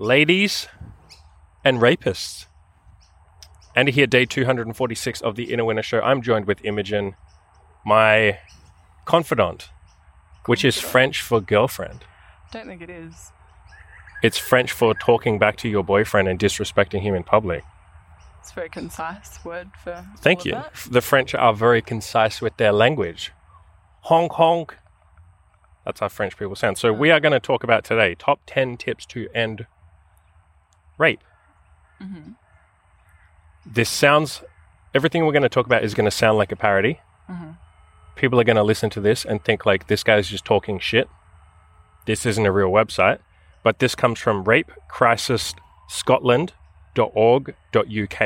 ladies and rapists. Andy here, day 246 of the Inner Winner Show. I'm joined with Imogen, my confidant, which is French for girlfriend. Don't think it is. It's French for talking back to your boyfriend and disrespecting him in public. It's a very concise word for. Thank you. The French are very concise with their language. Honk honk. That's how French people sound. So we are going to talk about today top 10 tips to end rape. Mhm. This sounds, everything we're going to talk about is going to sound like a parody. Mhm. People are going to listen to this and think like this guy's just talking shit. This isn't a real website, but this comes from rapecrisisscotland.org.uk.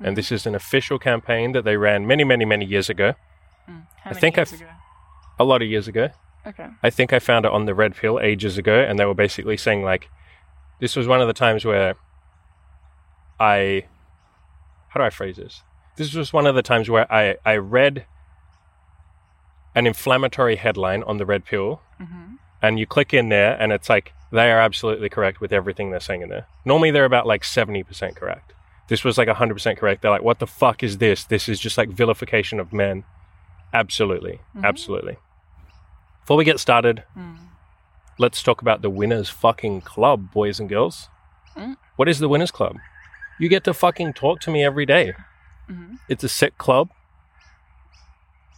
And this is an official campaign that they ran many, many, many years ago. Mm. I think years I've- ago? A lot of years ago. Okay. I think I found it on the Red Pill ages ago, and they were basically saying like, this was one of the times where I, how do I phrase this? This was one of the times where I I read an inflammatory headline on the Red Pill, hmm and you click in there, and it's like they are absolutely correct with everything they're saying in there. Normally they're about like seventy percent correct. This was like hundred percent correct. They're like, what the fuck is this? This is just like vilification of men. Absolutely, Mhm. absolutely. Before we get started, Mm. Let's talk about the Winners fucking Club, boys and girls. Mm. What is the Winners Club? You get to fucking talk to me every day. hmm It's a set club,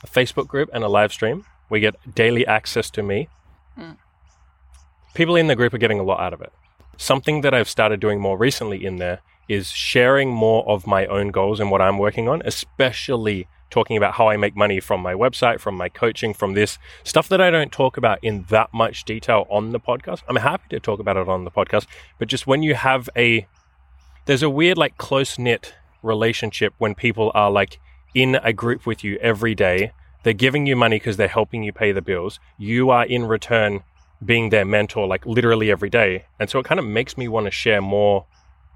a Facebook group, and a live stream. We get daily access to me. Mm. People in the group are getting a lot out of it. Something that I've started doing more recently in there is sharing more of my own goals and what I'm working on, especially talking about how I make money from my website, from my coaching, from this stuff that I don't talk about in that much detail on the podcast. I'm happy to talk about it on the podcast, but just when you have a there's a weird like close knit relationship when people are like in a group with you every day. They're giving you money because they're helping you pay the bills. You are in return being their mentor like literally every day. And so it kind of makes me want to share more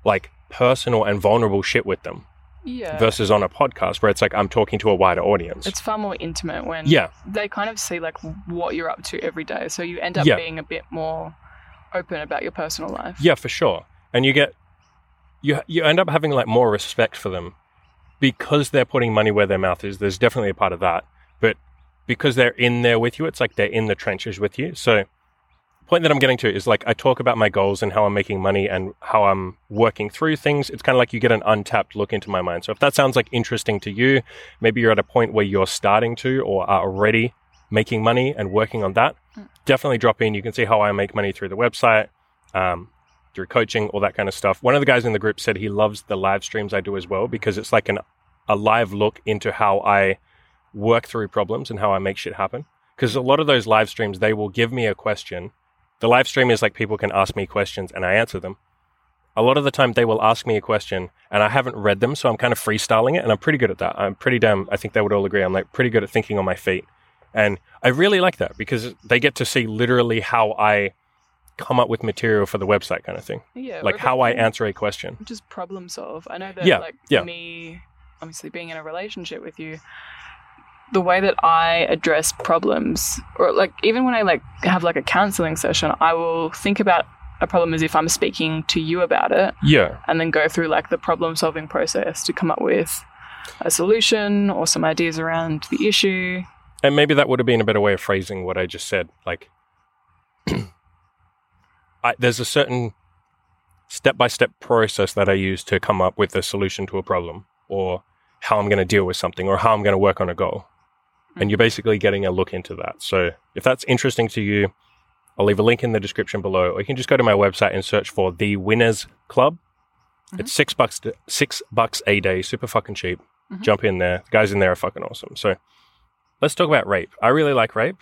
like personal and vulnerable shit with them Yeah. versus on a podcast where it's like I'm talking to a wider audience. it's far more intimate when yeah. they kind of see like what you're up to every day. So you end up Yeah. being a bit more open about your personal life. Yeah, for sure. And you get you you end up having like more respect for them because they're putting money where their mouth is. There's definitely a part of that, but because they're in there with you, it's like they're in the trenches with you. So, point that I'm getting to is like I talk about my goals and how I'm making money and how I'm working through things. It's kind of like you get an untapped look into my mind. So if that sounds like interesting to you, maybe you're at a point where you're starting to or are already making money and working on that. Mm. Definitely drop in. You can see how I make money through the website. Um, through coaching, all that kind of stuff. One of the guys in the group said he loves the live streams I do as well because it's like an a live look into how I work through problems and how I make shit happen. Because a lot of those live streams, they will give me a question. The live stream is like people can ask me questions and I answer them. A lot of the time, they will ask me a question and I haven't read them, so I'm kind of freestyling it, and I'm pretty good at that. I'm pretty damn. I think they would all agree. I'm like pretty good at thinking on my feet, and I really like that because they get to see literally how I come up with material for the website, kind of thing Yeah. like how I answer a question. just problem solve. I know that Yeah, like yeah. me obviously being in a relationship with you, the way that I address problems or like even when I like have like a counseling session, I will think about a problem as if I'm speaking to you about it Yeah, and then go through like the problem solving process to come up with a solution or some ideas around the issue. and maybe that would have been a better way of phrasing what I just said. Like, I, there's a certain step by step process that I use to come up with a solution to a problem, or how I'm going to deal with something, or how I'm going to work on a goal. And you're basically getting a look into that. So if that's interesting to you, I'll leave a link in the description below, or you can just go to my website and search for the Winners Club. It's six bucks, to, six bucks a day, super fucking cheap. Mhm. Jump in there. The guys in there are fucking awesome. So let's talk about rape. I really like rape,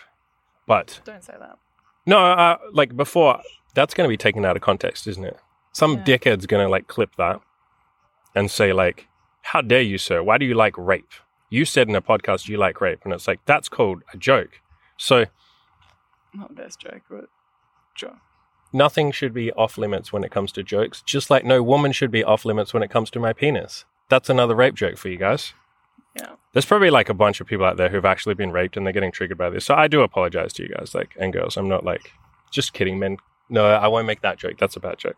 but Don't say that. no, uh, like before, that's going to be taken out of context, isn't it? Some Yeah. dickhead's going to like clip that and say like, "How dare you, sir? Why do you like rape? You said in a podcast you like rape," and it's like that's called a joke. So Not best joke, but sure. nothing should be off limits when it comes to jokes, just like no woman should be off limits when it comes to my penis. That's another rape joke for you guys. Yeah. There's probably like a bunch of people out there who've actually been raped and they're getting triggered by this. So I do apologize to you guys, like and girls. I'm not like just kidding, men. No, I won't make that joke. That's a bad joke.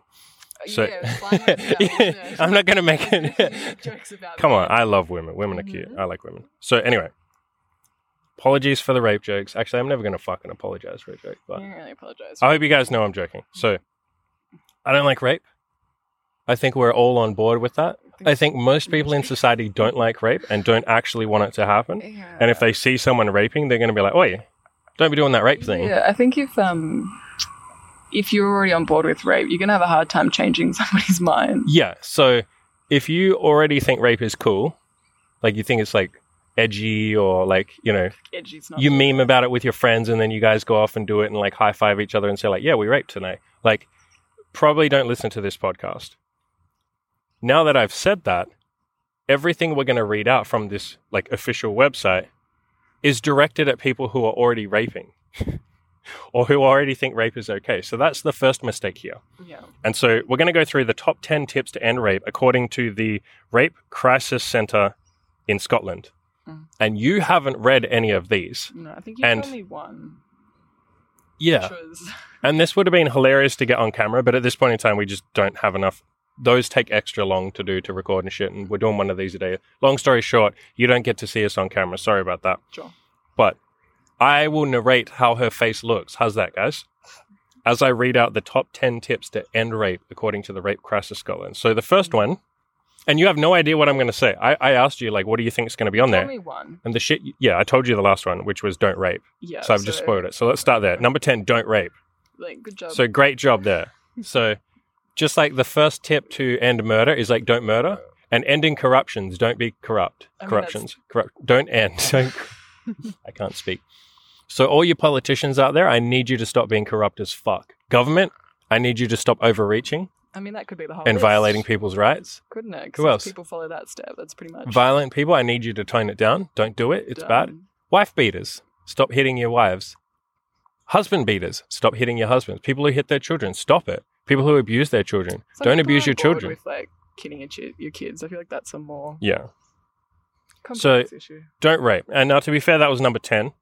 So yeah, fine with that, yeah. I'm not going to make You make it. jokes about Come on. I love women. Women are cute. Mhm. I like women. So anyway, apologies for the rape jokes. Actually, I'm never going to fucking apologize for a joke, but You don't really apologize. I hope you guys know I'm joking. So I don't like rape. I think we're all on board with that. I think most people in society don't like rape and don't actually want it to happen. Yeah. And if they see someone raping, they're going to be like, "Oi, don't be doing that rape thing." Yeah, I think if um if you're already on board with rape, you're gonna have a hard time changing somebody's mind. Yeah. So if you already think rape is cool, like you think it's like edgy or like, you know, Edgy's not you meme about it with your friends and then you guys go off and do it and like high five each other and say like, "Yeah, we raped tonight." Like probably don't listen to this podcast. Now that I've said that, everything we're going to read out from this like official website is directed at people who are already raping or who already think rape is okay. So that's the first mistake here. Yeah. And so we're going to go through the top 10 tips to end rape according to the Rape Crisis Centre in Scotland. Mm. And you haven't read any of these. No, I think you And- me one. Yeah. Was And this would have been hilarious to get on camera, but at this point in time, we just don't have enough. Those take extra long to do to record and shit, and we're doing one of these a day. Long story short, you don't get to see us on camera. Sorry about that. Sure. But I will narrate how her face looks. How's that, guys? As I read out the top 10 tips to end rape according to the Rape Crisis Scotland. So the first mm-hmm. one, and you have no idea what I'm going to say. I, I asked you, like, what do you think is going to be on there? me one. And the shit, yeah, I told you the last one, which was don't rape. Yeah. So I've just spoiled it. So let's start there. Number 10, don't rape. Like, good job. So great job there. So just like the first tip to end murder is like don't murder, and ending corruptions, don't be corrupt. I mean, Corruptions, corrupt, don't end. Don't, I can't speak. So all you politicians out there, I need you to stop being corrupt as fuck. Government, I need you to stop overreaching I mean, that could be the whole and list, violating people's rights. couldn't it? Who else? People follow that step. That's pretty much Violent people, I need you to tone it down. Don't do it. It's bad. Wife beaters, stop hitting your wives. Husband beaters, stop hitting your husbands. People who hit their children, stop it. People who abuse their children, Some don't abuse your children. With like kidding your, chi- your kids, I feel like that's a more Yeah. Complex issue. Don't rape. And now, to be fair, that was number 10.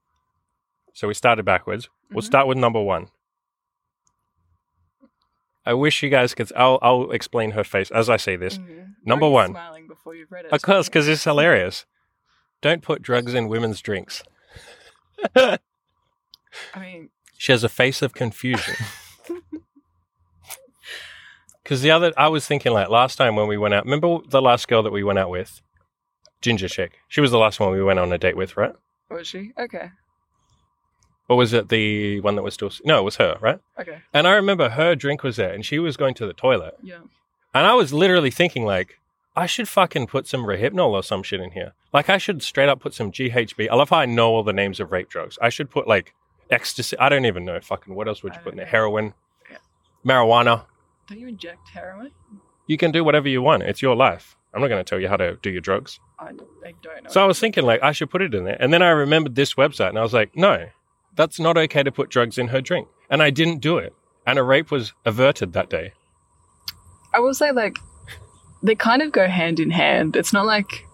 So we started backwards. We'll Mhm. start with number one. I wish you guys could. I'll, I'll explain her face as I say this. Mhm. Number You're already one. Smiling before you've read it. Of course, because it's hilarious. Don't put drugs in women's drinks. I mean, She has a face of confusion. Because the other, I was thinking like last time when we went out, remember the last girl that we went out with? Ginger chick. She was the last one we went on a date with, right? was she? Okay. Or was it the one that was still, no, it was her, right? Okay. And I remember her drink was there and she was going to the toilet. Yeah. And I was literally thinking, like, I should fucking put some Rohypnol or some shit in here. Like, I should straight up put some GHB. I love how I know all the names of rape drugs. I should put, like, ecstasy. I don't even know. Fucking, what else would you put in there? know. Heroin, Yeah. marijuana. Don't you inject heroin? You can do whatever you want. It's your life. I'm not going to tell you how to do your drugs. I, I don't know. So I was thinking, like, I should put it in there. And then I remembered this website and I was like, no, that's not okay to put drugs in her drink. And I didn't do it. And a rape was averted that day. I will say like they kind of go hand in hand. It's not like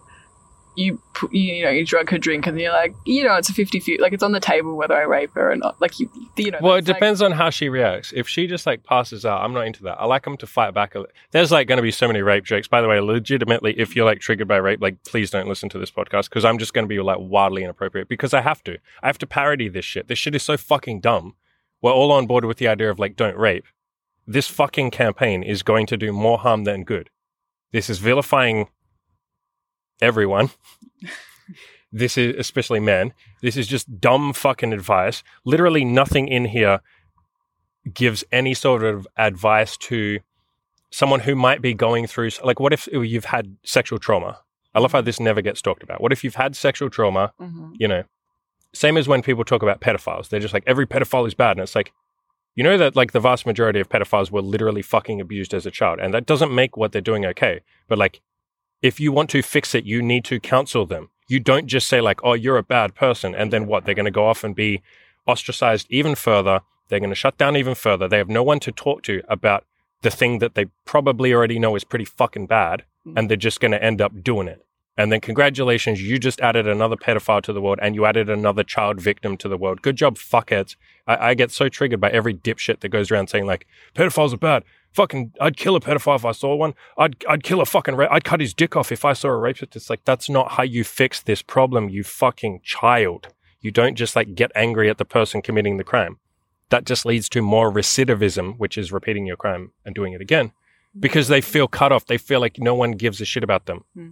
you you, know you drug her drink and you're like you know it's a 50 50 like it's on the table whether I rape her or not. Like you you know. Well, it that's, like- depends on how she reacts. If she just like passes out, I'm not into that. I like them to fight back. A li- There's like going to be so many rape jokes. By the way, legitimately, if you're like triggered by rape, like please don't listen to this podcast because I'm just going to be like wildly inappropriate because I have to. I have to parody this shit. This shit is so fucking dumb. We're all on board with the idea of like don't rape. This fucking campaign is going to do more harm than good. This is vilifying everyone. this is especially men. This is just dumb fucking advice. Literally nothing in here gives any sort of advice to someone who might be going through like what if you've had sexual trauma? I love how this never gets talked about. What if you've had sexual trauma, Mhm. you know, same as when people talk about pedophiles. They're just like every pedophile is bad and it's like you know that like the vast majority of pedophiles were literally fucking abused as a child and that doesn't make what they're doing okay. But like if you want to fix it, you need to counsel them. You don't just say like, "Oh, you're a bad person," and then what? They're going to go off and be ostracized even further. They're going to shut down even further. They have no one to talk to about the thing that they probably already know is pretty fucking bad, mm. and they're just going to end up doing it. And then congratulations, you just added another pedophile to the world and you added another child victim to the world. Good job, fuckheads. I, I get so triggered by every dipshit that goes around saying like, pedophiles are bad. Fucking, I'd kill a pedophile if I saw one. I'd, I'd kill a fucking, I'd cut his dick off if I saw a rapist. It's like, that's not how you fix this problem, you fucking child. You don't just like get angry at the person committing the crime. That just leads to more recidivism, which is repeating your crime and doing it again because they feel cut off. They feel like no one gives a shit about them. Hmm.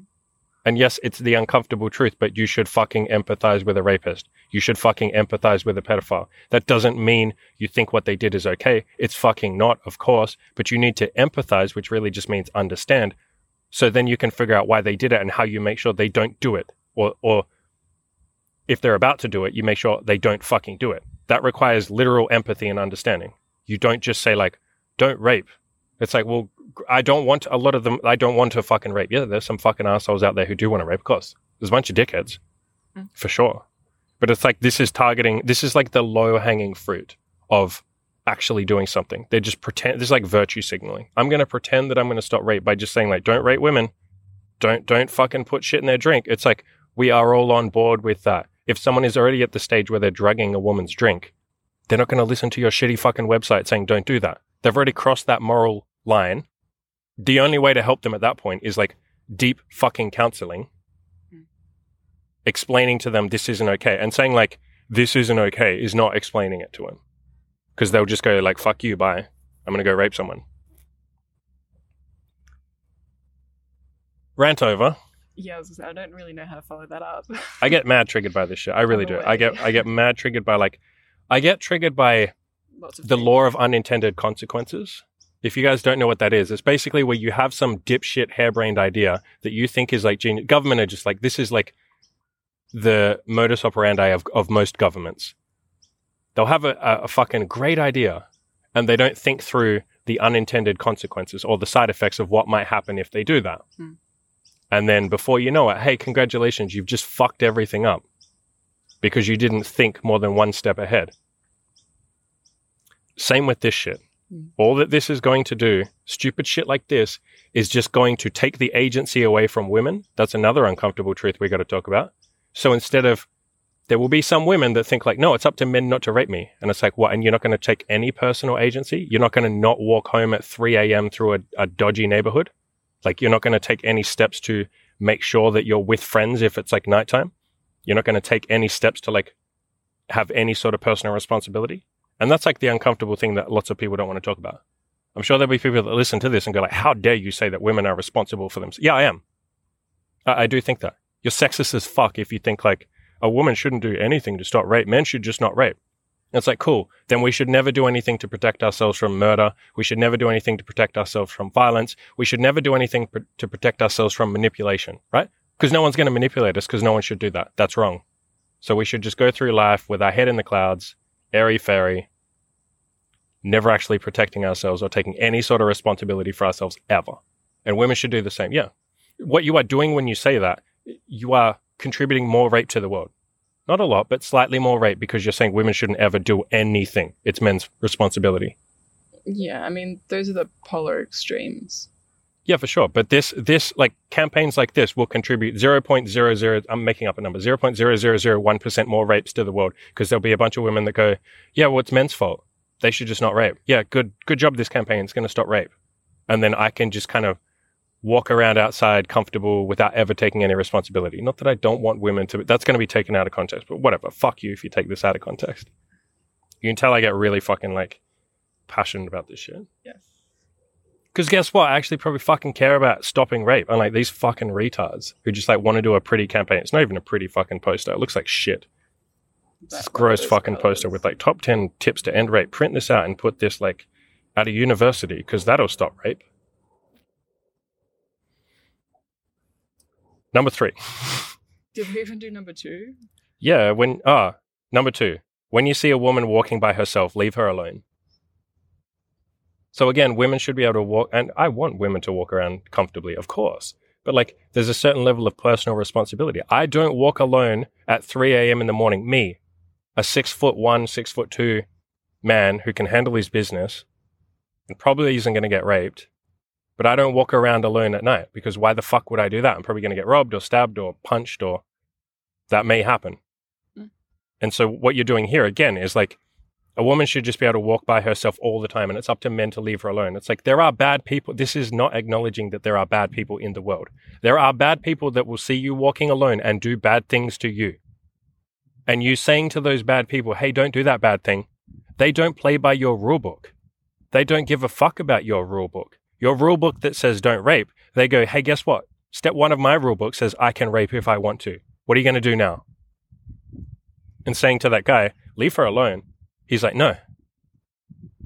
And yes, it's the uncomfortable truth, but you should fucking empathize with a rapist. You should fucking empathize with a pedophile. That doesn't mean you think what they did is okay. It's fucking not, of course, but you need to empathize, which really just means understand. So then you can figure out why they did it and how you make sure they don't do it. Or, or if they're about to do it, you make sure they don't fucking do it. That requires literal empathy and understanding. You don't just say like, don't rape. It's like, well, I don't want a lot of them. I don't want to fucking rape. Yeah, there's some fucking assholes out there who do want to rape. Of course, there's a bunch of dickheads, Mm. for sure. But it's like this is targeting. This is like the low hanging fruit of actually doing something. They just pretend. This is like virtue signaling. I'm going to pretend that I'm going to stop rape by just saying like, don't rape women. Don't don't fucking put shit in their drink. It's like we are all on board with that. If someone is already at the stage where they're drugging a woman's drink, they're not going to listen to your shitty fucking website saying don't do that. They've already crossed that moral line. The only way to help them at that point is like deep fucking counseling, Mm. explaining to them this isn't okay, and saying like this isn't okay is not explaining it to them because they'll just go like fuck you, bye. I'm gonna go rape someone. Rant over. Yeah, I was gonna say, I don't really know how to follow that up. I get mad triggered by this shit. I really do. I get I get mad triggered by like I get triggered by the things. law of unintended consequences. If you guys don't know what that is, it's basically where you have some dipshit harebrained idea that you think is like genius. Government are just like this is like the modus operandi of, of most governments. They'll have a, a, a fucking great idea and they don't think through the unintended consequences or the side effects of what might happen if they do that. Hmm. And then before you know it, hey, congratulations, you've just fucked everything up because you didn't think more than one step ahead. Same with this shit. Hmm. All that this is going to do, stupid shit like this, is just going to take the agency away from women. That's another uncomfortable truth we got to talk about. So instead of, there will be some women that think like, no, it's up to men not to rape me. And it's like, what? And you're not going to take any personal agency? You're not going to not walk home at 3 a.m. through a, a dodgy neighborhood? Like, you're not going to take any steps to make sure that you're with friends if it's like nighttime? You're not going to take any steps to like have any sort of personal responsibility? And that's like the uncomfortable thing that lots of people don't want to talk about. I'm sure there'll be people that listen to this and go like, how dare you say that women are responsible for themselves? Yeah, I am. I, I do think that. You're sexist as fuck if you think like a woman shouldn't do anything to stop rape. Men should just not rape. It's like, cool. Then we should never do anything to protect ourselves from murder. We should never do anything to protect ourselves from violence. We should never do anything pr- to protect ourselves from manipulation, right? Because no one's going to manipulate us because no one should do that. That's wrong. So we should just go through life with our head in the clouds, airy fairy, never actually protecting ourselves or taking any sort of responsibility for ourselves ever. And women should do the same. Yeah. What you are doing when you say that, you are contributing more rape to the world. Not a lot, but slightly more rape because you're saying women shouldn't ever do anything. It's men's responsibility. Yeah, I mean, those are the polar extremes. Yeah, for sure. But this, this, like campaigns like this will contribute 0.00, I'm making up a number, 0.0001% more rapes to the world because there'll be a bunch of women that go, yeah, well, it's men's fault. They should just not rape. Yeah, good, good job. This campaign is going to stop rape. And then I can just kind of walk around outside comfortable without ever taking any responsibility. Not that I don't want women to, that's going to be taken out of context, but whatever. Fuck you if you take this out of context. You can tell I get really fucking like passionate about this shit. Yes. Because guess what? I actually probably fucking care about stopping rape. Unlike these fucking retards who just like want to do a pretty campaign. It's not even a pretty fucking poster. It looks like shit. It's this gross fucking poster with like top 10 tips to end rape. Print this out and put this like at a university because that'll stop rape. Number three. Did we even do number two? Yeah, when, ah, number two. When you see a woman walking by herself, leave her alone. So again, women should be able to walk, and I want women to walk around comfortably, of course. But like, there's a certain level of personal responsibility. I don't walk alone at 3 a.m. in the morning. Me, a six foot one, six foot two man who can handle his business and probably isn't going to get raped. But I don't walk around alone at night because why the fuck would I do that? I'm probably going to get robbed or stabbed or punched or that may happen. Mm. And so what you're doing here again is like a woman should just be able to walk by herself all the time and it's up to men to leave her alone. It's like there are bad people. This is not acknowledging that there are bad people in the world. There are bad people that will see you walking alone and do bad things to you. And you saying to those bad people, hey, don't do that bad thing, they don't play by your rule book. They don't give a fuck about your rule book. Your rule book that says don't rape, they go, hey, guess what? Step one of my rule book says I can rape if I want to. What are you going to do now? And saying to that guy, leave her alone. He's like, no.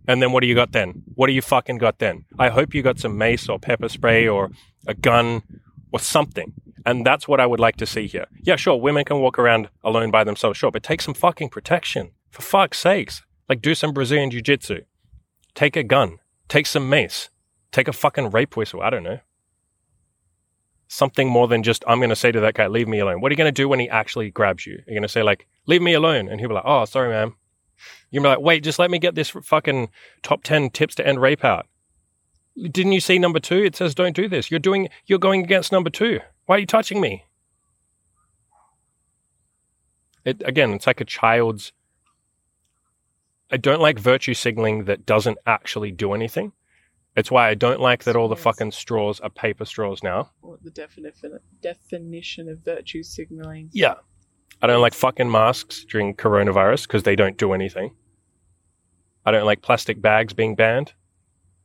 And then what do you got then? What do you fucking got then? I hope you got some mace or pepper spray or a gun or something. And that's what I would like to see here. Yeah, sure, women can walk around alone by themselves, sure, but take some fucking protection. For fuck's sakes. Like do some Brazilian jiu jitsu. Take a gun. Take some mace. Take a fucking rape whistle. I don't know. Something more than just, I'm going to say to that guy, leave me alone. What are you going to do when he actually grabs you? You're going to say, like, leave me alone. And he'll be like, oh, sorry, man. You're gonna be like, wait, just let me get this fucking top 10 tips to end rape out. Didn't you see number two? It says don't do this. You're doing, you're going against number two. Why are you touching me? It, again, it's like a child's. I don't like virtue signaling that doesn't actually do anything. It's why I don't like that all the fucking straws are paper straws now. What the definition definition of virtue signaling? Yeah. I don't like fucking masks during coronavirus because they don't do anything. I don't like plastic bags being banned.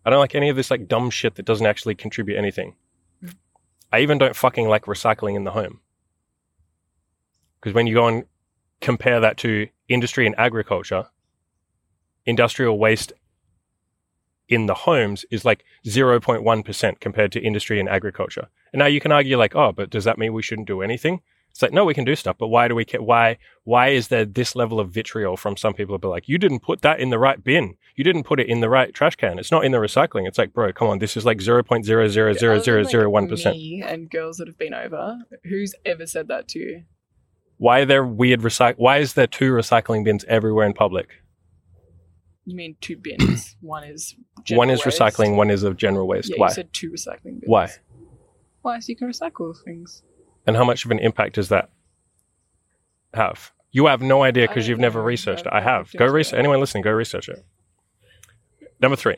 I don't like any of this like dumb shit that doesn't actually contribute anything. Mm. I even don't fucking like recycling in the home. Because when you go and compare that to industry and agriculture, industrial waste in the homes is like 0.1% compared to industry and agriculture. And now you can argue like, oh, but does that mean we shouldn't do anything? It's like, no, we can do stuff, but why do we care? Why, why is there this level of vitriol from some people to be like, you didn't put that in the right bin. You didn't put it in the right trash can. It's not in the recycling. It's like, bro, come on. This is like 0.0000001%. Me and girls that have been over. Who's ever said that to you? Why are there weird recycle? Why is there two recycling bins everywhere in public? You mean two bins? one is general one is waste. recycling, one is of general waste. Yeah, why? you said two recycling bins. Why? Why? So you can recycle things. And how much of an impact does that have? You have no idea because you've never researched it. I have. Go research. Anyone listening, go research it. Number three.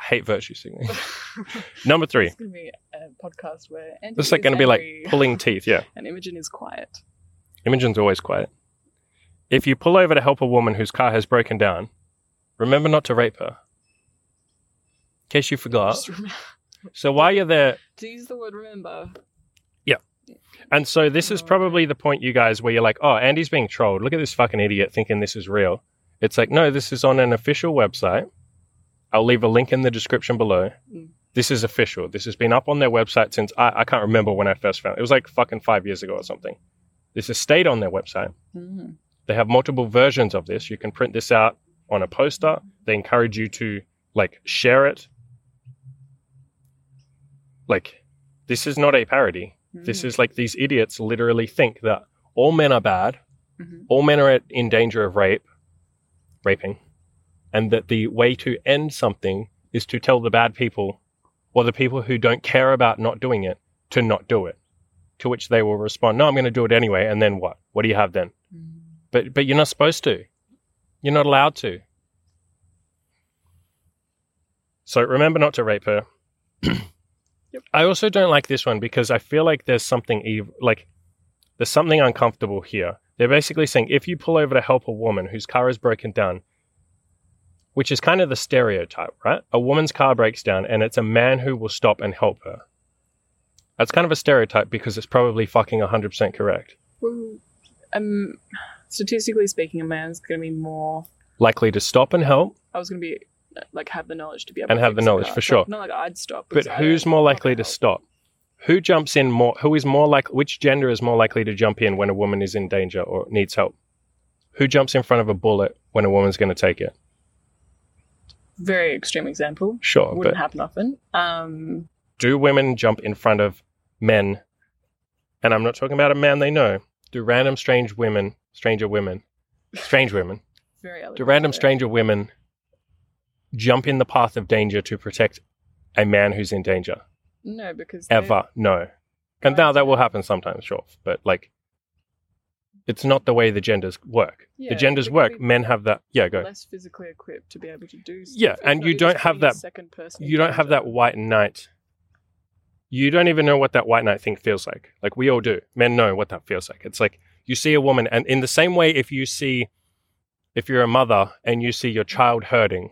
I hate virtue signaling. Number three. It's going to be a podcast where Andy This is like going to be like pulling teeth. Yeah. and Imogen is quiet. Imogen's always quiet. If you pull over to help a woman whose car has broken down, remember not to rape her. In case you forgot. So while you're there, to use the word remember. And so this is Oh, probably the point, you guys, where you're like, oh, Andy's being trolled. Look at this fucking idiot thinking this is real. It's like, no, this is on an official website. I'll leave a link in the description below. Mm. This is official. This has been up on their website since I, I can't remember when I first found it. It was like fucking five years ago or something. This has stayed on their website. Mhm. They have multiple versions of this. You can print this out on a poster. They encourage you to like share it. Like, this is not a parody. This Mhm. is like these idiots literally think that all men are bad, Mhm. all men are in danger of rape, raping, and that the way to end something is to tell the bad people or the people who don't care about not doing it to not do it. To which they will respond, "No, I'm going to do it anyway." And then what? What do you have then? Mhm. But but you're not supposed to. You're not allowed to. So remember not to rape her. Yep. I also don't like this one because I feel like there's something ev- like there's something uncomfortable here. They're basically saying if you pull over to help a woman whose car is broken down, which is kind of the stereotype, right? A woman's car breaks down and it's a man who will stop and help her. That's kind of a stereotype because it's probably fucking 100% correct. Well, um, statistically speaking, a man's going to be more. Likely to stop and help, I was going to be like have the knowledge to be able And to have the knowledge, for sure. Not like I'd stop. But who's more likely to stop? Who jumps in more? Who is more like? Which gender is more likely to jump in when a woman is in danger or needs help? Who jumps in front of a bullet when a woman's going to take it? Very extreme example. Sure, Wouldn't but happen often. Um, do women jump in front of men? And I'm not talking about a man they know. Do random strange women, stranger women, strange women, very do random stranger women jump in the path of danger to protect a man who's in danger. No, because Ever. No. And now that will happen sometimes, sure. But like, it's not the way the genders work. Yeah, the genders work. Men have that. Yeah, go. less physically equipped to be able to do. Stuff. Yeah, and you don't have that- second person. You don't have that white knight. You don't even know what that white knight thing feels like. Like we all do. Men know what that feels like. It's like you see a woman, and in the same way, if you see, if you're a mother and you see your child hurting,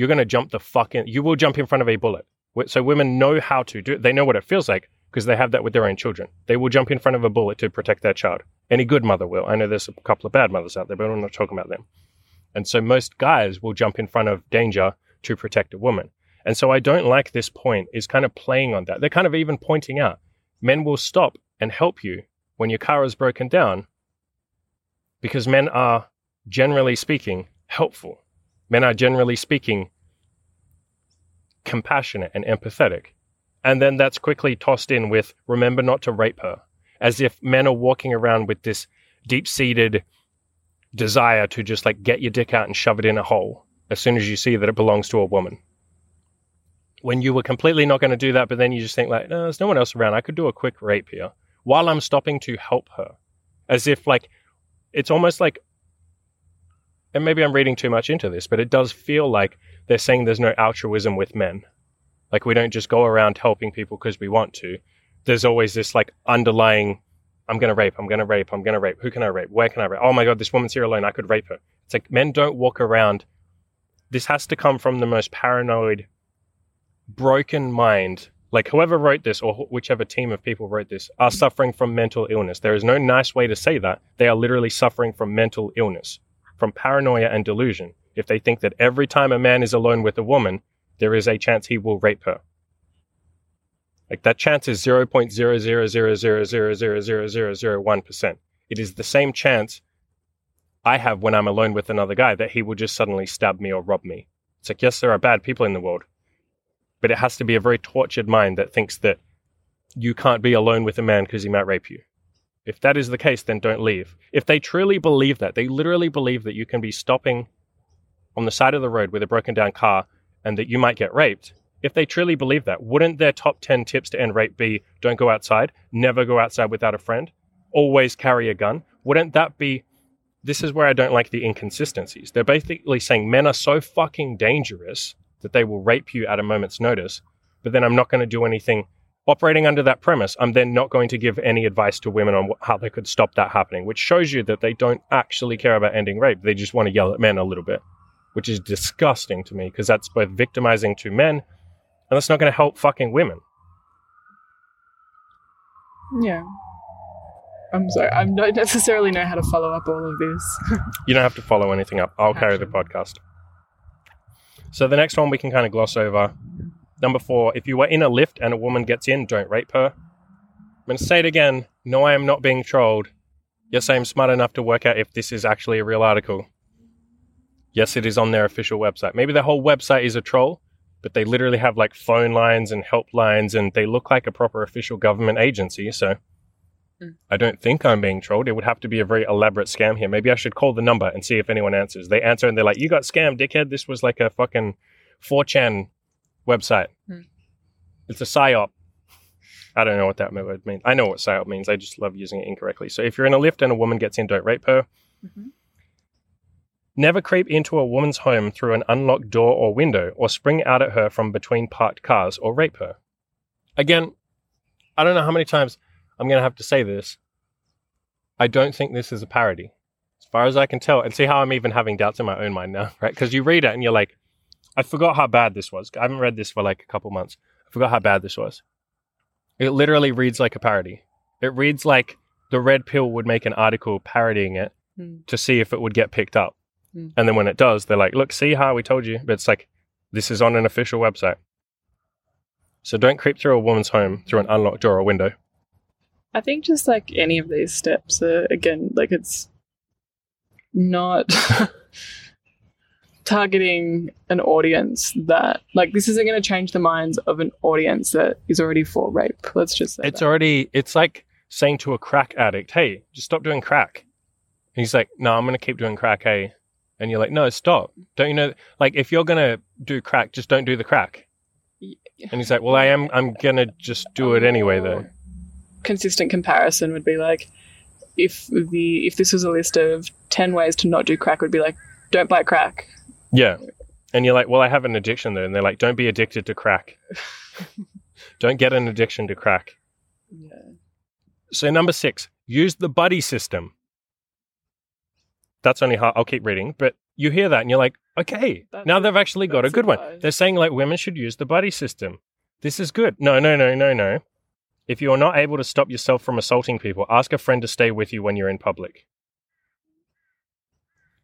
you're going to jump the fucking, you will jump in front of a bullet. So women know how to do it. They know what it feels like because they have that with their own children. They will jump in front of a bullet to protect their child. Any good mother will. I know there's a couple of bad mothers out there, but I'm not talking about them. And so most guys will jump in front of danger to protect a woman. And so I don't like this point is kind of playing on that. They're kind of even pointing out men will stop and help you when your car is broken down because men are generally speaking helpful. Men are generally speaking compassionate and empathetic. And then that's quickly tossed in with remember not to rape her, as if men are walking around with this deep seated desire to just like get your dick out and shove it in a hole as soon as you see that it belongs to a woman. When you were completely not going to do that, but then you just think like, no, there's no one else around. I could do a quick rape here while I'm stopping to help her, as if like it's almost like, and maybe I'm reading too much into this, but it does feel like they're saying there's no altruism with men. Like we don't just go around helping people because we want to. There's always this like underlying, I'm going to rape, I'm going to rape, I'm going to rape. Who can I rape? Where can I rape? Oh my God, this woman's here alone. I could rape her. It's like men don't walk around. This has to come from the most paranoid, broken mind. Like whoever wrote this or wh- whichever team of people wrote this are suffering from mental illness. There is no nice way to say that. They are literally suffering from mental illness, from paranoia and delusion. If they think that every time a man is alone with a woman, there is a chance he will rape her. Like that chance is 0.00000000001%. It is the same chance I have when I'm alone with another guy that he will just suddenly stab me or rob me. It's like, yes, there are bad people in the world, but it has to be a very tortured mind that thinks that you can't be alone with a man because he might rape you. If that is the case, then don't leave. If they truly believe that, they literally believe that you can be stopping on the side of the road with a broken down car and that you might get raped, if they truly believe that, wouldn't their top 10 tips to end rape be don't go outside, never go outside without a friend, always carry a gun? Wouldn't that be. This is where I don't like the inconsistencies. They're basically saying men are so fucking dangerous that they will rape you at a moment's notice, but then I'm not going to do anything. Operating under that premise, I'm then not going to give any advice to women on wh- how they could stop that happening, which shows you that they don't actually care about ending rape. They just want to yell at men a little bit which is disgusting to me because that's both victimizing to men and that's not going to help fucking women. Yeah. I'm sorry. I don't necessarily know how to follow up all of this. You don't have to follow anything up. I'll carry the podcast. So the next one we can kind of gloss over. Number four, if you were in a lift and a woman gets in, don't rape her. I'm going to say it again. No, I am not being trolled. Yes, I am smart enough to work out if this is actually a real article. Yes, it is on their official website. Maybe the whole website is a troll, but they literally have like phone lines and helplines and they look like a proper official government agency. So Mm. I don't think I'm being trolled. It would have to be a very elaborate scam here. Maybe I should call the number and see if anyone answers. They answer and they're like, You got scammed, dickhead. This was like a fucking 4chan website. Mm. It's a psyop. I don't know what that word means. I know what psyop means. I just love using it incorrectly. So if you're in a lift and a woman gets in, don't rape her. Mhm. Never creep into a woman's home through an unlocked door or window, or spring out at her from between parked cars, or rape her. Again, I don't know how many times I'm going to have to say this. I don't think this is a parody, as far as I can tell. And see how I'm even having doubts in my own mind now, right? Because you read it and you're like, I forgot how bad this was. I haven't read this for like a couple months. I forgot how bad this was. It literally reads like a parody. It reads like the Red Pill would make an article parodying it Hmm. to see if it would get picked up. Hmm. And then when it does, they're like, look, see how we told you? But it's like, this is on an official website. So don't creep through a woman's home through an unlocked door or window. I think just like any of these steps, uh, again, like it's not targeting an audience that, like, this isn't going to change the minds of an audience that is already for rape. Let's just say It's that. already, it's like saying to a crack addict, hey, just stop doing crack. And he's like, no, I'm going to keep doing crack, hey. And you're like, no, stop. Don't you know, like, if you're going to do crack, just don't do the crack. And he's like, "Well, I am. I'm gonna just do it anyway, though." Consistent comparison would be like if the if this was a list of ten ways to not do crack, would be like, don't buy crack. Yeah. And you're like, "Well, I have an addiction, though," and they're like, "Don't be addicted to crack. Don't get an addiction to crack." Yeah. So number six, use the buddy system. That's only hard. I'll keep reading, but you hear that and you're like, okay, That's now they've actually got a good one. They're saying like women should use the buddy system. This is good. No, no, no, no, no. If you are not able to stop yourself from assaulting people, ask a friend to stay with you when you're in public.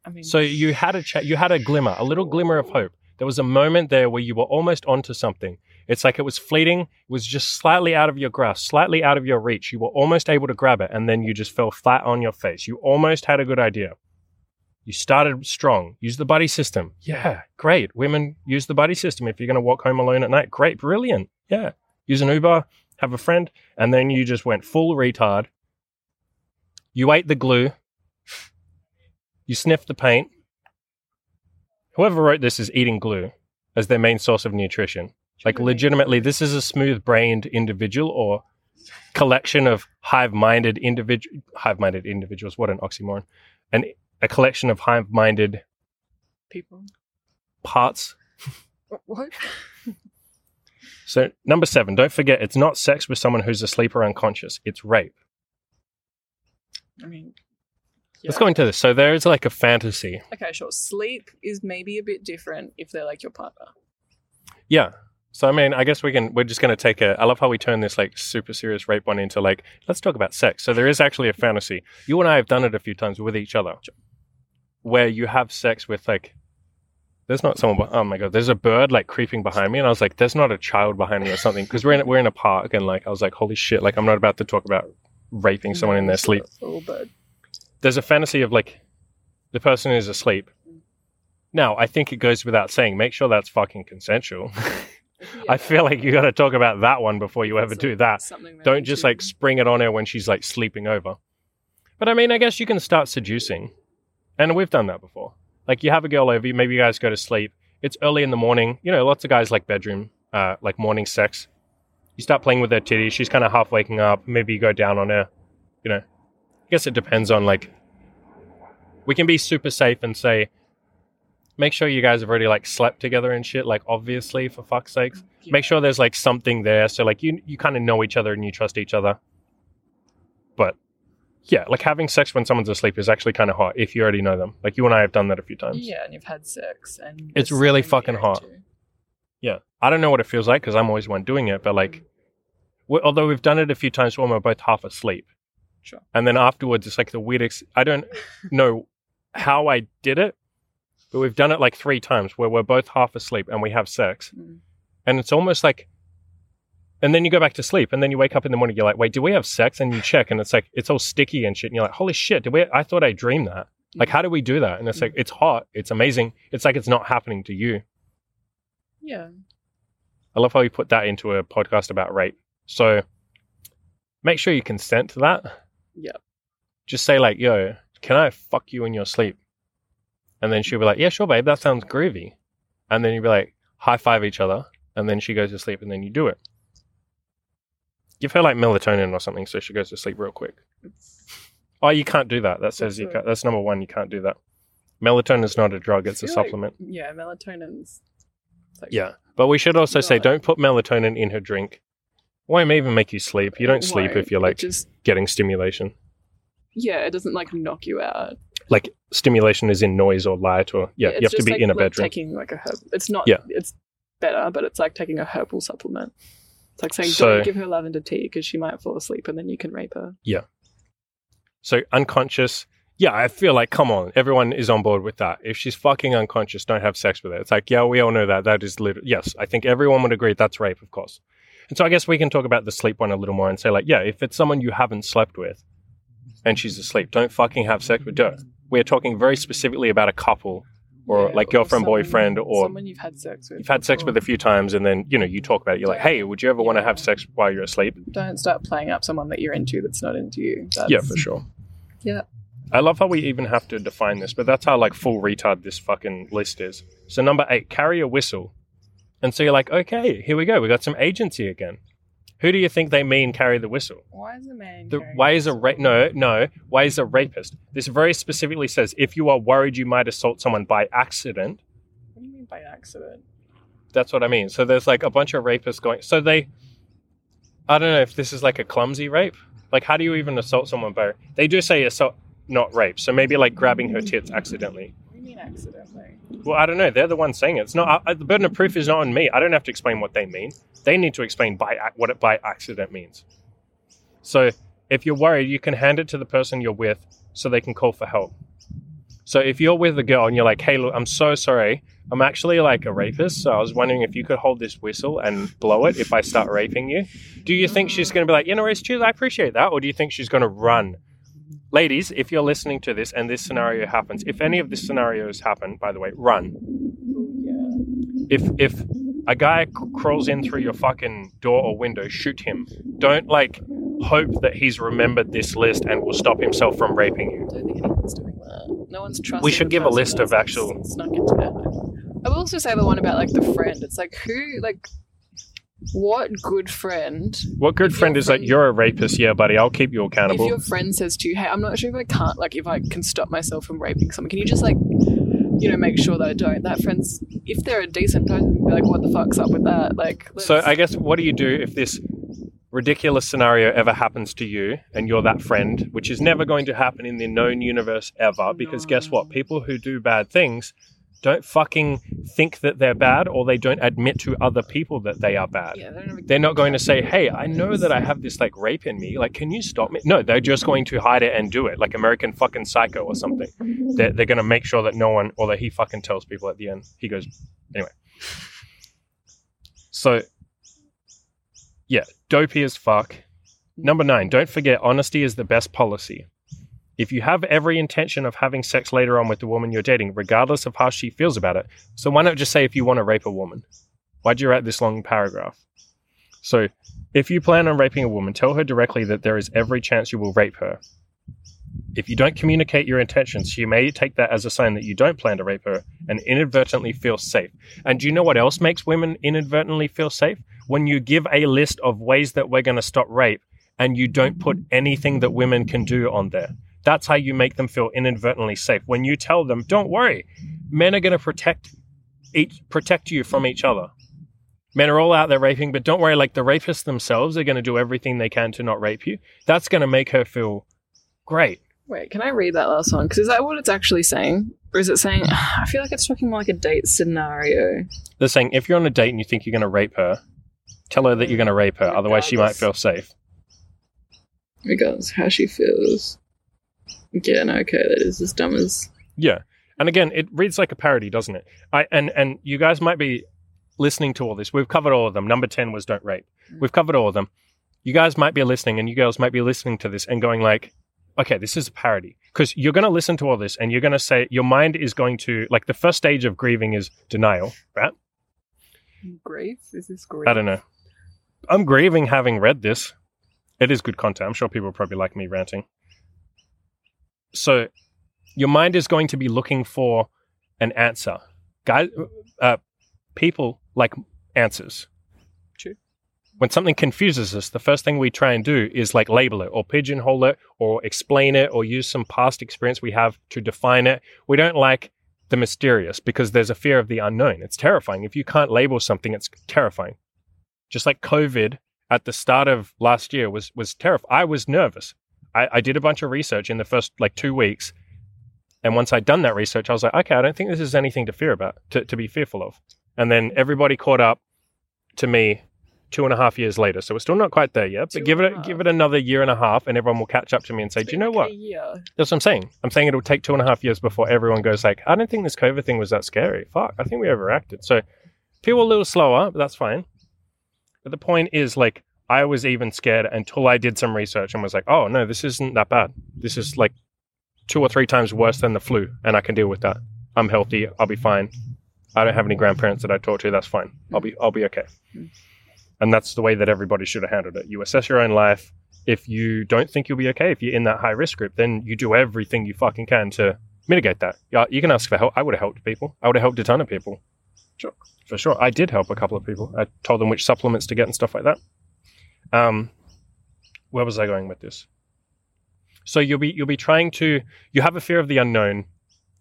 I mean, So you had a you had a glimmer, a little glimmer of hope. There was a moment there where you were almost onto something. It's like it was fleeting, it was just slightly out of your grasp, slightly out of your reach. You were almost able to grab it, and then you just fell flat on your face. You almost had a good idea. You started strong. Use the buddy system. Yeah, great. Women use the buddy system if you're going to walk home alone at night. Great, brilliant. Yeah. Use an Uber, have a friend, and then you just went full retard. You ate the glue. You sniff the paint. Whoever wrote this is eating glue as their main source of nutrition. Like, legitimately, this is a smooth brained individual or collection of hive minded individual hive minded individuals. What an oxymoron. And a collection of hive minded people. parts. What? So, number seven, don't forget it's not sex with someone who's asleep or unconscious, it's rape. I mean, Let's go into this. So, there is like a fantasy. Okay, sure. Sleep is maybe a bit different if they're like your partner. Yeah. So I mean, I guess we can. We're just going to take a. I love how we turn this like super serious rape one into like let's talk about sex. So there is actually a fantasy. You and I have done it a few times with each other, where you have sex with like. There's not someone. Oh my god! There's a bird like creeping behind me, and I was like, "There's not a child behind me or something." Because we're in we're in a park, and like I was like, "Holy shit!" Like I'm not about to talk about raping someone in their sleep. Oh, but There's a fantasy of like the person is asleep. Now I think it goes without saying. Make sure that's fucking consensual. I feel like you got to talk about that one before you ever do that. Don't just like spring it on her when she's like sleeping over. But I mean, I guess you can start seducing. And we've done that before. Like you have a girl over, maybe you guys go to sleep. It's early in the morning. You know, lots of guys like bedroom, uh, like morning sex. You start playing with her titties. She's kind of half waking up. Maybe you go down on her. You know, I guess it depends on like. We can be super safe and say, make sure you guys have already like slept together and shit. Like obviously, for fuck's sakes make sure there's like something there so like you you kind of know each other and you trust each other but yeah like having sex when someone's asleep is actually kind of hot if you already know them like you and i have done that a few times Yeah, and you've had sex, and It's really fucking hot. into. yeah i don't know what it feels like because i'm always the one doing it but like we although we've done it a few times when we're both half asleep Sure. and then afterwards it's like the weirdest i don't know how i did it but we've done it like three times where we're both half asleep and we have sex. Mm. and it's almost like and then you go back to sleep and then you wake up in the morning you're like wait do we have sex? And you check and it's like it's all sticky and shit and you're like holy shit did we i thought i dreamed that. Like how do we do that? And it's like it's hot it's amazing it's like it's not happening to you. Yeah. i love how you put that into a podcast about rape. So make sure you consent to that Yep. just say like yo can i fuck you in your sleep? And then she'll be like yeah sure babe that sounds groovy. And then you'll be like high five each other and then she goes to sleep and then you do it. Give her like melatonin or something so she goes to sleep real quick. Oh you can't do that. That says you can't that's number one you can't do that. Melatonin is not a drug it's a feel like- supplement. Yeah, melatonin's. it's like- yeah but we should also say don't put melatonin in her drink won't even make you sleep you don't sleep if you're like just getting stimulation yeah, it doesn't like knock you out. like stimulation is in noise or light or yeah, it's you have to be like, in a like bedroom Taking like a herb. It's not. Yeah. It's better, but it's like taking a herbal supplement. It's like saying So- don't give her lavender tea because she might fall asleep and then you can rape her. Yeah. So unconscious yeah i feel like come on everyone is on board with that if she's fucking unconscious don't have sex with her it's like yeah we all know that that is literally yes i think everyone would agree that's rape of course and so i guess we can talk about the sleep one a little more and say like yeah if it's someone you haven't slept with and she's asleep don't fucking have sex with her we're talking very specifically about a couple or Yeah, like girlfriend someone- boyfriend or someone you've had sex with. you've had sex with a few times and then you know you talk about it you're like hey would you ever want to have sex while you're asleep Don't start playing up someone that you're into that's not into you. That's, yeah for sure Yeah. I love how we even have to define this, but that's how like full retard this fucking list is. So number eight, carry a whistle. And so you're like, okay, here we go. We got some agency again. Who do you think they mean carry the whistle? Why is a man? The, why is a ra- no no why is a rapist? This very specifically says if you are worried you might assault someone by accident. What do you mean by accident? That's what I mean. So there's like a bunch of rapists going. So they, I don't know if this is like a clumsy rape. Like how do you even assault someone by? They do say assault, not rape. So maybe like grabbing her tits accidentally. What do you mean accidentally? Well, I don't know. They're the ones saying it. It's not uh, the burden of proof is not on me. I don't have to explain what they mean. They need to explain by what it by accident means. So if you're worried, you can hand it to the person you're with so they can call for help. So if you're with a girl and you're like, "Hey, look, I'm so sorry. I'm actually like a rapist. So I was wondering if you could hold this whistle and blow it if I start raping you." Do you think she's going to be like, "You know, it's true. I appreciate that," or do you think she's going to run? Ladies, if you're listening to this and this scenario happens, if any of these scenarios happen, by the way, run Yeah. if if a guy crawls in through your fucking door or window, shoot him. Don't like hope that he's remembered this list and will stop himself from raping you. I don't think anyone's doing that. No one's trusting. We should give a list of actual- snuck into home. I will also say the one about like the friend. It's like who like what good friend What good friend is like you're a rapist, yeah, buddy. I'll keep you accountable. if your friend says to you, "Hey, I'm not sure if I can't like if I can stop myself from raping someone. Can you just like you know make sure that I don't?" That friend's if they're a decent person, be like, "What the fuck's up with that?" Like, So let's- I guess what do you do if this ridiculous scenario ever happens to you and you're that friend, which is never going to happen in the known universe ever? Because guess what? People who do bad things don't fucking think that they're bad or they don't admit to other people that they are bad. yeah, they don't have a They're not going to say, "Hey, I know that I have this like rape in me. Like, can you stop me?" No, they're just going to hide it and do it, like American fucking Psycho or something. They're, they're going to make sure that no one, or that he fucking tells people at the end. He goes, anyway. So, yeah, dopey as fuck. Number nine, don't forget honesty is the best policy. If you have every intention of having sex later on with the woman you're dating, regardless of how she feels about it, so why not just say if you want to rape a woman? Why'd you write this long paragraph? So, if you plan on raping a woman, tell her directly that there is every chance you will rape her. If you don't communicate your intentions, she may take that as a sign that you don't plan to rape her and inadvertently feel safe. And do you know what else makes women inadvertently feel safe? When you give a list of ways that we're going to stop rape and you don't put anything that women can do on there. That's how you make them feel inadvertently safe. When you tell them, don't worry, men are going to protect each, protect you from each other. Men are all out there raping, but don't worry, like the rapists themselves are going to do everything they can to not rape you. That's going to make her feel great. Wait, can I read that last one? Because is that what it's actually saying, or is it saying? I feel like it's talking more like a date scenario. They're saying if you're on a date and you think you're going to rape her, tell her that you're going to rape her. Otherwise, she might feel safe. Regardless how she feels. Yeah, no, okay, that is as dumb as. Yeah. And again, it reads like a parody, doesn't it? I and and you guys might be listening to all this. We've covered all of them. Number 10 was don't rape. Mm. We've covered all of them. You guys might be listening and you girls might be listening to this and going like, "Okay, this is a parody." Cuz you're going to listen to all this and you're going to say your mind is going to like the first stage of grieving is denial, right? Grief? Is this grief? I don't know. I'm grieving having read this. It is good content. I'm sure people probably like me ranting. So, your mind is going to be looking for an answer. Guys, uh, people like answers. True. When something confuses us, the first thing we try and do is like label it or pigeonhole it or explain it or use some past experience we have to define it. We don't like the mysterious because there's a fear of the unknown. It's terrifying. If you can't label something, it's terrifying. Just like COVID at the start of last year was was terrifying. I was nervous. I, I did a bunch of research in the first like two weeks. And once I'd done that research, I was like, okay, I don't think this is anything to fear about, to, to be fearful of. And then everybody caught up to me two and a half years later. So we're still not quite there yet, Two but give it a give it another year and a half and everyone will catch up to me and say, Do you know what? That's what I'm saying. I'm saying it'll take two and a half years before everyone goes like, I don't think this COVID thing was that scary. Fuck, I think we overreacted. So people are a little slower, but that's fine. But the point is, like, I was even scared until I did some research and was like, oh no, this isn't that bad. This is like two or three times worse than the flu, and I can deal with that. I'm healthy. I'll be fine. I don't have any grandparents that I talk to. That's fine. I'll be I'll be okay. Mm. And that's the way that everybody should have handled it. You assess your own life. If you don't think you'll be okay, if you're in that high risk group, then you do everything you fucking can to mitigate that. Yeah, you can ask for help. I would have helped people. I would have helped a ton of people. Sure. For sure. I did help a couple of people. I told them which supplements to get and stuff like that. Um, where was I going with this? So you'll be you'll be trying to you have a fear of the unknown.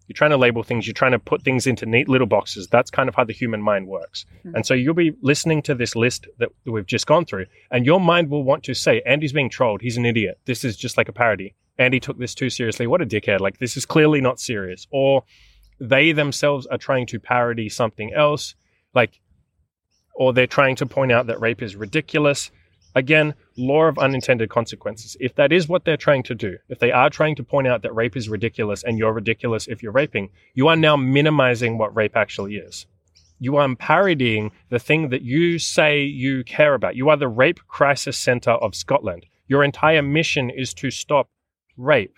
You're trying to label things. You're trying to put things into neat little boxes. That's kind of how the human mind works. Mhm. And so you'll be listening to this list that we've just gone through, and your mind will want to say, "Andy's being trolled. He's an idiot. This is just like a parody. Andy took this too seriously. What a dickhead! Like this is clearly not serious." Or they themselves are trying to parody something else, like, or they're trying to point out that rape is ridiculous. Again, law of unintended consequences. If that is what they're trying to do, if they are trying to point out that rape is ridiculous and you're ridiculous if you're raping, you are now minimizing what rape actually is. You are parodying the thing that you say you care about. You are the Rape Crisis Center of Scotland. Your entire mission is to stop rape.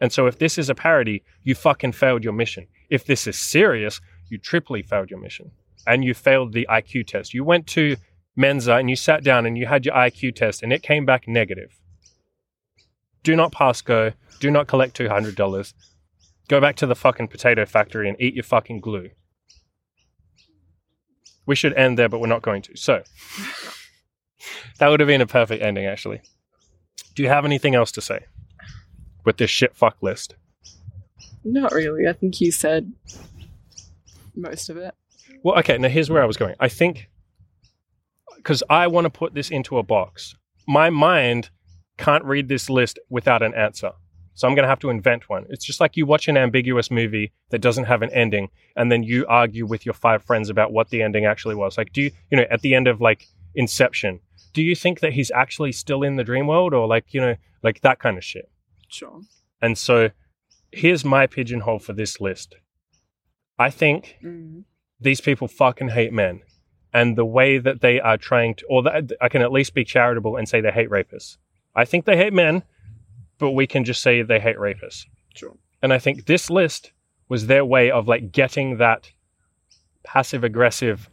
And so if this is a parody, you fucking failed your mission. If this is serious, you triply failed your mission. And you failed the IQ test. You went to Mensa and you sat down and you had your IQ test and it came back negative. Do not pass go. Do not collect $200. Go back to the fucking potato factory and eat your fucking glue. We should end there, but we're not going to. So, that would have been a perfect ending, actually. Do you have anything else to say with this shit fuck list? Not really. I think you said most of it. Well, okay, now here's where I was going. I think because I want to put this into a box, my mind can't read this list without an answer. So I'm going to have to invent one. It's just like you watch an ambiguous movie that doesn't have an ending, and then you argue with your five friends about what the ending actually was. Like, do you, you know, at the end of like Inception, do you think that he's actually still in the dream world, or like, you know, like that kind of shit? Sure. And so here's my pigeonhole for this list. I think Mm. these people fucking hate men. And the way that they are trying to, or that I can at least be charitable and say they hate rapists. I think they hate men, but we can just say they hate rapists. Sure. And I think this list was their way of like getting that passive aggressive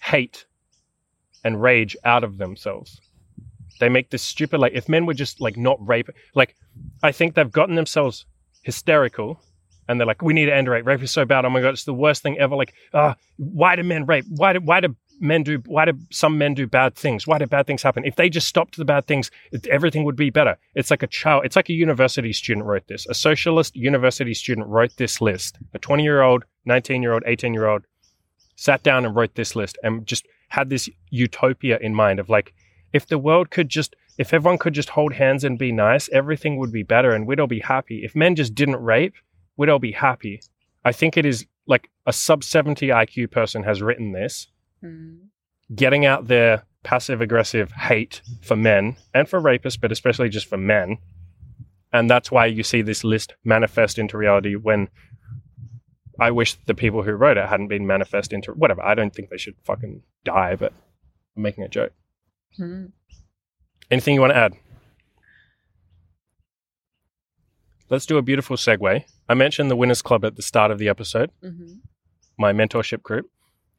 hate and rage out of themselves. They make this stupid, like, if men were just like not rape, like, I think they've gotten themselves hysterical and they're like, we need to end rape. Rape is so bad. Oh my God, it's the worst thing ever. Like, ah, why do men rape? Why do, why do men do, why do some men do bad things? Why do bad things happen? If they just stopped the bad things, everything would be better. It's like a child, it's like a university student wrote this. A socialist university student wrote this list. A 20 year old, 19 year old, 18 year old sat down and wrote this list and just had this utopia in mind of like, if the world could just, if everyone could just hold hands and be nice, everything would be better and we'd all be happy. If men just didn't rape, we'd all be happy. I think it is like a sub 70 IQ person has written this, Mm. getting out their passive aggressive hate for men and for rapists, but especially just for men. And that's why you see this list manifest into reality when I wish the people who wrote it hadn't been manifest into whatever. I don't think they should fucking die, but I'm making a joke. Mm. Anything you want to add? Let's do a beautiful segue. I mentioned the Winners Club at the start of the episode, hmm my mentorship group.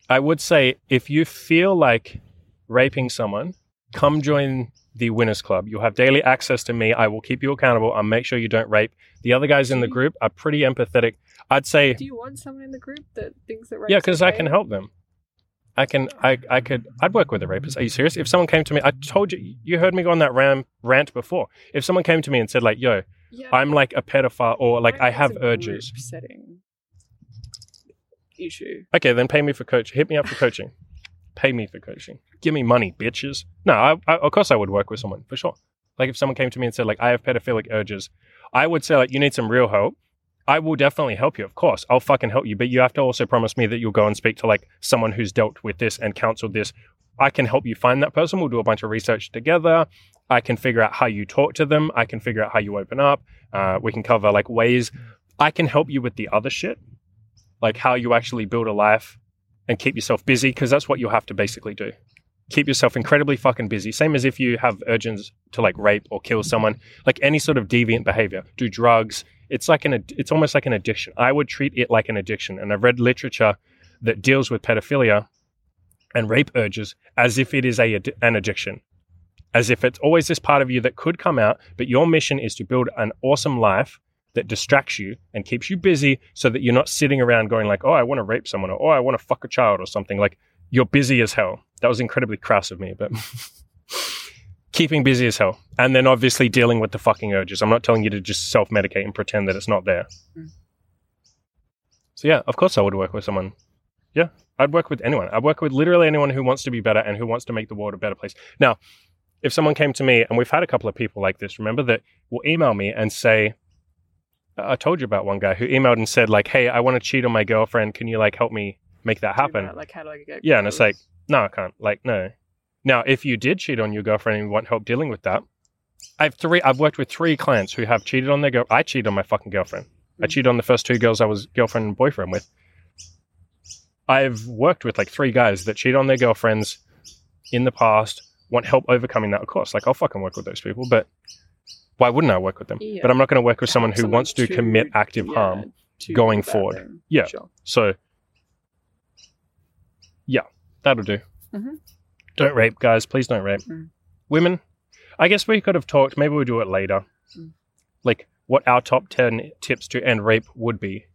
I would say if you feel like raping someone, come join the Winners Club. You'll have daily access to me. I will keep you accountable. I'll make sure you don't rape. The other guys in the group are pretty empathetic. I'd say, Do you want someone in the group that thinks that? yeah, rape's because I can help them. I can, I, I could, I'd work with a rapist. Are you serious? If someone came to me, I told you, you heard me go on that ram, rant before. If someone came to me and said, like, yo, Yeah, I'm like a pedophile or like I have urges. Setting issue. Okay, then pay me for coaching. Hit me up for coaching. pay me for coaching. Give me money, bitches. No, I, I, of course I would work with someone for sure. Like if someone came to me and said like I have pedophilic urges, I would say like you need some real help. I will definitely help you. Of course, I'll fucking help you. But you have to also promise me that you'll go and speak to like someone who's dealt with this and counseled this. I can help you find that person. We'll do a bunch of research together. I can figure out how you talk to them. I can figure out how you open up. Uh, we can cover like ways. I can help you with the other shit, like how you actually build a life and keep yourself busy, because that's what you'll have to basically do. Keep yourself incredibly fucking busy. Same as if you have urges to like rape or kill someone, like any sort of deviant behavior, do drugs. It's like an, it's almost like an addiction. I would treat it like an addiction. And I've read literature that deals with pedophilia and rape urges as if it is a, an addiction, as if it's always this part of you that could come out, but your mission is to build an awesome life that distracts you and keeps you busy so that you're not sitting around going like, oh, I want to rape someone or oh, I want to fuck a child or something. Like you're busy as hell. That was incredibly crass of me, but keeping busy as hell. And then obviously dealing with the fucking urges. I'm not telling you to just self medicate and pretend that it's not there. Mm. So yeah, of course I would work with someone. Yeah, I'd work with anyone. I'd work with literally anyone who wants to be better and who wants to make the world a better place. Now, if someone came to me, and we've had a couple of people like this, remember that will email me and say, I told you about one guy who emailed and said, like, hey, I want to cheat on my girlfriend. Can you like help me make that happen? Like, how do I get? Yeah, and it's like, no, I can't. Like, no. Now, if you did cheat on your girlfriend and you want help dealing with that, I've three. I've worked with three clients who have cheated on their girl. I cheated on my fucking girlfriend. I Mhm. cheated on the first two girls I was girlfriend and boyfriend with. I've worked with like three guys that cheat on their girlfriends in the past. Want help overcoming that? Of course, like I'll fucking work with those people, but why wouldn't I work with them? Yeah. But I'm not going to work with someone who wants to, commit active yeah, harm. going forward. thing. Yeah. Sure. So, yeah, that'll do. Mhm. Don't rape, guys. Please don't rape. Mm. Women, I guess we could have talked. Maybe we'll do it later. Mm. Like what our top 10 tips to end rape would be.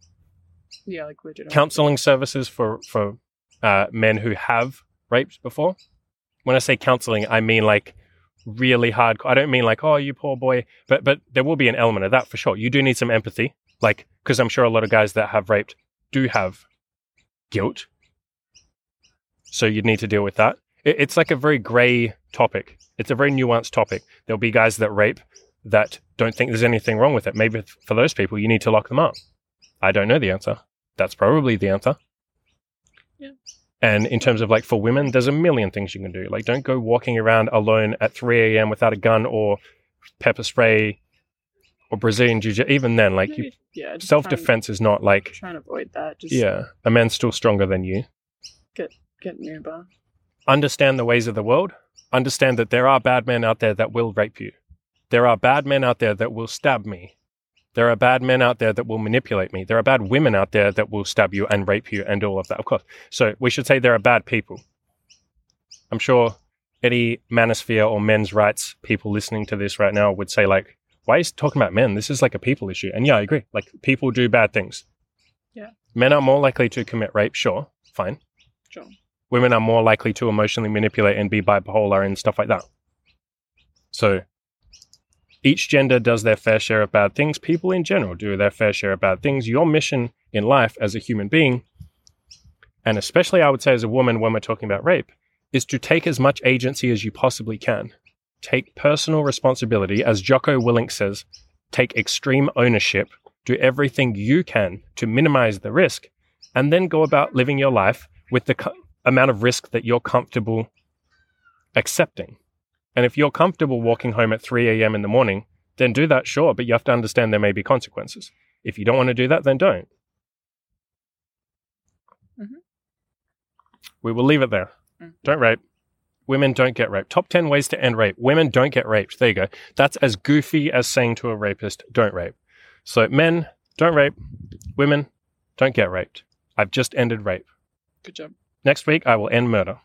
Yeah, like legit. Counseling services for, for uh, men who have raped before. When I say counseling, I mean like really hard. I don't mean like, oh, you poor boy, but but there will be an element of that for sure. You do need some empathy, like because I'm sure a lot of guys that have raped do have guilt, so you'd need to deal with that. It, it's like a very gray topic. It's a very nuanced topic. There'll be guys that rape that don't think there's anything wrong with it. Maybe for those people, you need to lock them up. I don't know the answer. That's probably the answer. Yeah. And in terms of like for women, there's a million things you can do. Like, don't go walking around alone at 3 a.m. without a gun or pepper spray or Brazilian jiu jitsu. Even then, like, you, yeah, self defense is not like, Try and, try and avoid that. Just yeah, a man's still stronger than you. get an Uber. Understand the ways of the world. Understand that there are bad men out there that will rape you. There are bad men out there that will stab me. There are bad men out there that will manipulate me. There are bad women out there that will stab you and rape you and all of that, of course. So we should say there are bad people. I'm sure any manosphere or men's rights people listening to this right now would say, like, why is talking about men? This is like a people issue. And yeah, I agree. Like, people do bad things. Yeah. Men are more likely to commit rape, sure, fine. Sure. Women are more likely to emotionally manipulate and be bipolar and stuff like that. So each gender does their fair share of bad things. People in general do their fair share of bad things. Your mission in life as a human being, and especially I would say as a woman when we're talking about rape, is to take as much agency as you possibly can. Take personal responsibility, as Jocko Willink says, take extreme ownership, do everything you can to minimize the risk, and then go about living your life with the co- amount of risk that you're comfortable accepting. And if you're comfortable walking home at 3 a.m. in the morning, then do that, sure, but you have to understand there may be consequences. If you don't want to do that, then don't. Mhm. We will leave it there. Mm. Don't rape. Women don't get raped. Top 10 ways to end rape. Women don't get raped. There you go. That's as goofy as saying to a rapist, don't rape. So, men, don't rape. Women, don't get raped. I've just ended rape. Good job. Next week, I will end murder.